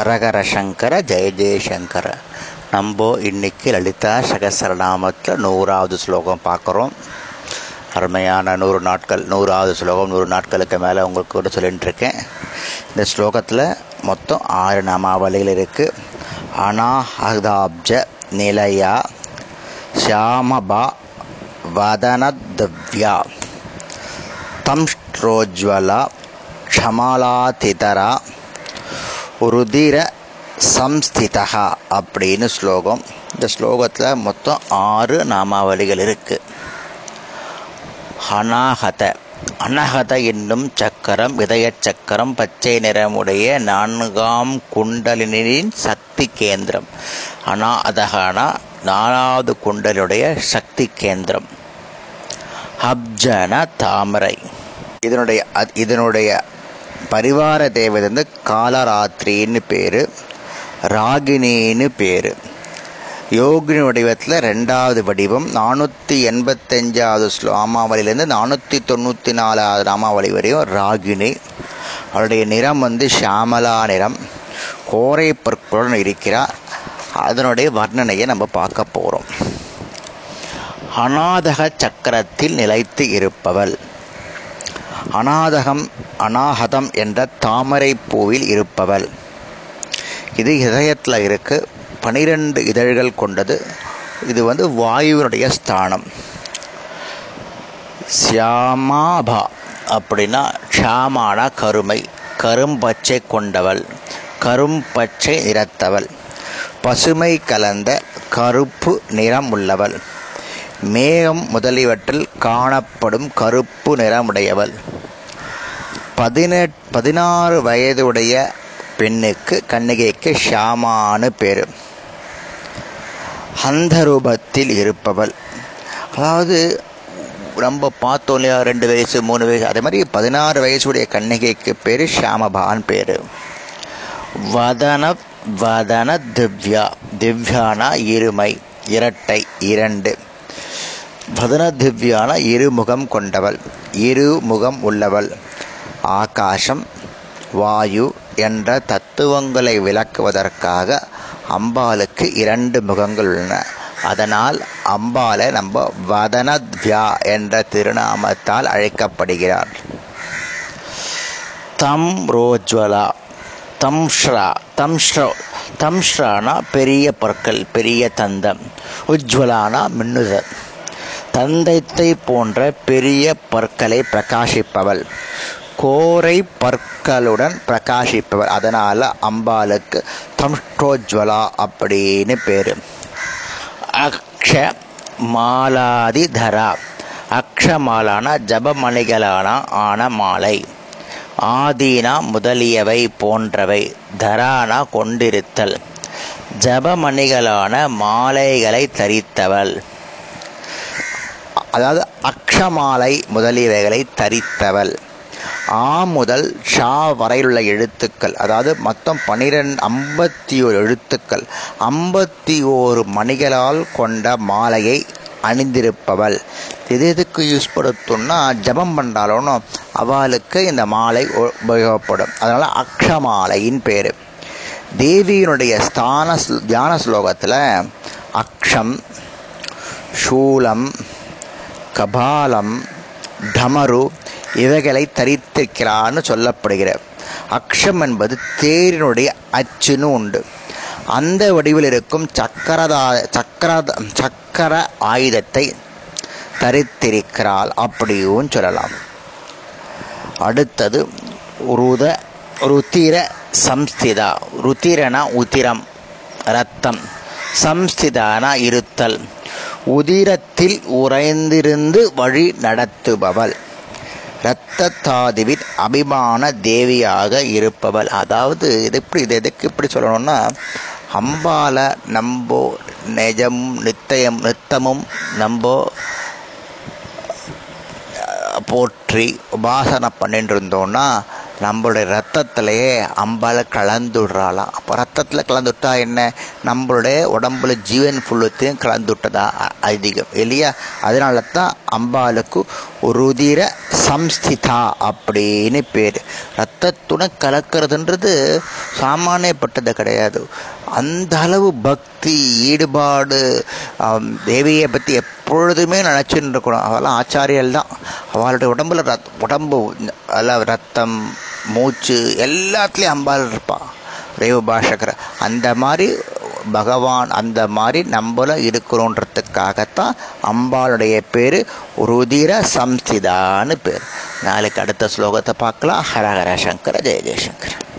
ஹரஹர சங்கர ஜெய ஜெயசங்கர நம்ம இன்னைக்கு லலிதா சகசரநாமத்தில் நூறாவது ஸ்லோகம் பார்க்குறோம். அருமையான நூறு நாட்கள் நூறாவது ஸ்லோகம் நூறு நாட்களுக்கு மேலே உங்களுக்கு கூட சொல்லிட்டுருக்கேன் இந்த ஸ்லோகத்தில் மொத்தம் ஆறு நாமாவளிகள் இருக்குது அனாஹதாப்ஜ நிலையா ஷியாமபா வதனதவ்யா தம்ஷ்ட்ரோஜ்வலா க்ஷமலாதிதரா ருதிர சம்ஸ்திதா அப்படின்னு ஸ்லோகம். இந்த ஸ்லோகத்தில் மொத்தம் ஆறு நாமாவளிகள் இருக்குது அநாகத. அனகத என்னும் சக்கரம் இதய சக்கரம் பச்சை நிறமுடைய நான்காம் குண்டலினின் சக்தி கேந்திரம். அனா அதகனா நாலாவது குண்டலுடைய சக்தி கேந்திரம். ஹப்ஜன தாமரை. இதனுடைய இதனுடைய பரிவார தேவதை வந்து காலராத்திரின்னு பேர் ராகினின்னு பேர். யோகினி வடிவத்தில் ரெண்டாவது வடிவம் நானூற்றி எண்பத்தஞ்சாவது ராமாவளியிலேருந்து நானூற்றி தொண்ணூற்றி நாலாவது ராமாவளி வரையும் ராகினி அவருடைய நிறம் வந்து ஷியாமலா நிறம். கோரை பற்களுடன் இருக்கிறார். அதனுடைய வர்ணனையை நம்ம பார்க்க போகிறோம் அநாதக சக்கரத்தில் நிலைத்து இருப்பவள். அநாதகம் அநாகதம் என்ற தாமரை பூவில் இருப்பவள். இது இதயத்தில் இருக்கு. பனிரெண்டு இதழ்கள் கொண்டது. இது வந்து வாயுவினுடைய ஸ்தானம். சியாமாபா அப்படின்னா ஷாமான கருமை. கரும்பச்சை கொண்டவள். கரும்பச்சை நிறத்தவள். பசுமை கலந்த கருப்பு நிறம் உள்ளவள். மேகம் முதலியவற்றில் காணப்படும் கருப்பு நிறமுடையவள். பதினெட் பதினாறு வயதுடைய பெண்ணுக்கு கண்ணிகைக்கு ஷாமான்னு பேர். அந்த ரூபத்தில் இருப்பவள். அதாவது நம்ம பார்த்தோம் இல்லையா ரெண்டு வயசு மூணு வயசு அதே மாதிரி பதினாறு வயசுடைய கண்ணிகைக்கு பேர் ஷியாமபான் பேர். வதன வதன திவ்யா. திவ்யானா இருமை இரட்டை இரண்டு. வதன திவ்யானா இருமுகம் கொண்டவள் இருமுகம் உள்ளவள். ஆகாசம் வாயு என்ற தத்துவங்களை விளக்குவதற்காக அம்பாளுக்கு இரண்டு முகங்கள் உள்ளன. அதனால் அம்பாலை நம்ம வதனத்யா என்ற திருநாமத்தால் அழைக்கப்படுகிறார். தம் ரோஜ்வலா தம்ஷ்ரா தம்ஷ்ரோ தம்ஷ்ரானா பெரிய பற்கள் பெரிய தந்தம் உஜ்வலானா மின்னுதல் தந்தத்தை போன்ற பெரிய பற்களை பிரகாசிப்பவள். கோரை பற்களுடன் பிரகாசிப்பவர். அதனால அம்பாளுக்கு தம்ஷ்டோஜ்வலா அப்படின்னு பேரு. அக்ஷ மாலாதிதரா அக்ஷமாலான ஜபமணிகளான ஆன மாலை. ஆதீனா முதலியவை போன்றவை. தரானா கொண்டிருத்தல். ஜபமணிகளான மாலைகளை தரித்தவள். அதாவது அக்ஷமாலை முதலியவைகளை தரித்தவள். ஆ முதல் ஷா வரையிலுள்ள எழுத்துக்கள் அதாவது மொத்தம் பன்னிரெண்டு ஐம்பத்தி ஓரு எழுத்துக்கள். ஐம்பத்தி ஓரு மணிகளால் கொண்ட மாலையை அணிந்திருப்பவள். எது எதுக்கு யூஸ் படுத்தோம்னா ஜபம் பண்ணாலும் அவளுக்கு இந்த மாலை உபயோகப்படும். அதனால் அக்ஷமாலையின் பேர். தேவியினுடைய ஸ்தான தியான ஸ்லோகத்தில் அக்ஷம் சூலம் கபாலம் டமரு இவைகளை தரித்திருக்கிறான்னு சொல்லப்படுகிற. அக்ஷம் என்பது தேரினுடைய அச்சுன்னு உண்டு. அந்த வடிவில் இருக்கும் சக்கரதா சக்கர சக்கர ஆயுதத்தை தரித்திருக்கிறாள் அப்படியும் சொல்லலாம். அடுத்தது ருத ருத்திர சம்ஸ்திதா. ருத்திரனா உத்திரம் ரத்தம் சம்ஸ்திதானா இருத்தல். உதிரத்தில் உறைந்திருந்து வழி நடத்துபவள். ரத்தத்தாதிவின் அபிமான தேவியாக இருப்பவள். அதாவது இது எப்படி இது எதுக்கு எப்படி சொல்லணும்னா அம்பால நம்போ நிஜம் நித்தயம் நித்தமும் நம்போ போற்றி உபாசனை பண்ணிட்டு இருந்தோம்னா நம்மளுடைய ரத்தத்திலேயே அம்பால கலந்துடுறாளாம். அப்போ ரத்தத்தில் கலந்துட்டா என்ன? நம்மளுடைய உடம்புல ஜீவன் ஃபுல்லத்தையும் கலந்துட்டதா அதிகம். இல்லையா? அதனால தான் அம்பாளுக்கு ருதிர சம்ஸ்திதா அப்படின்னு பேர். ரத்தத்துடன் கலக்கிறதுன்றது சாமானியப்பட்டது கிடையாது. அந்த அளவு பக்தி ஈடுபாடு தேவியை பற்றி எப்பொழுதுமே நினச்சின்னு இருக்கணும் அவெல்லாம் ஆச்சாரியல் தான். அவளுடைய உடம்புல ரத் உடம்பு அதில் ரத்தம் மூச்சு எல்லாத்துலேயும் அம்பாள் இருப்பாள் தேவபாஷகர் அந்த மாதிரி பகவான் அந்த மாதிரி நம்மளும் இருக்கிறோன்றதுக்காகத்தான் அம்பாளுடைய பேர் ருதிர சம்சிதான்னு பேர். நாளைக்கு அடுத்த ஸ்லோகத்தை பார்க்கலாம். ஹரஹர சங்கர ஜெய ஜெயசங்கர்.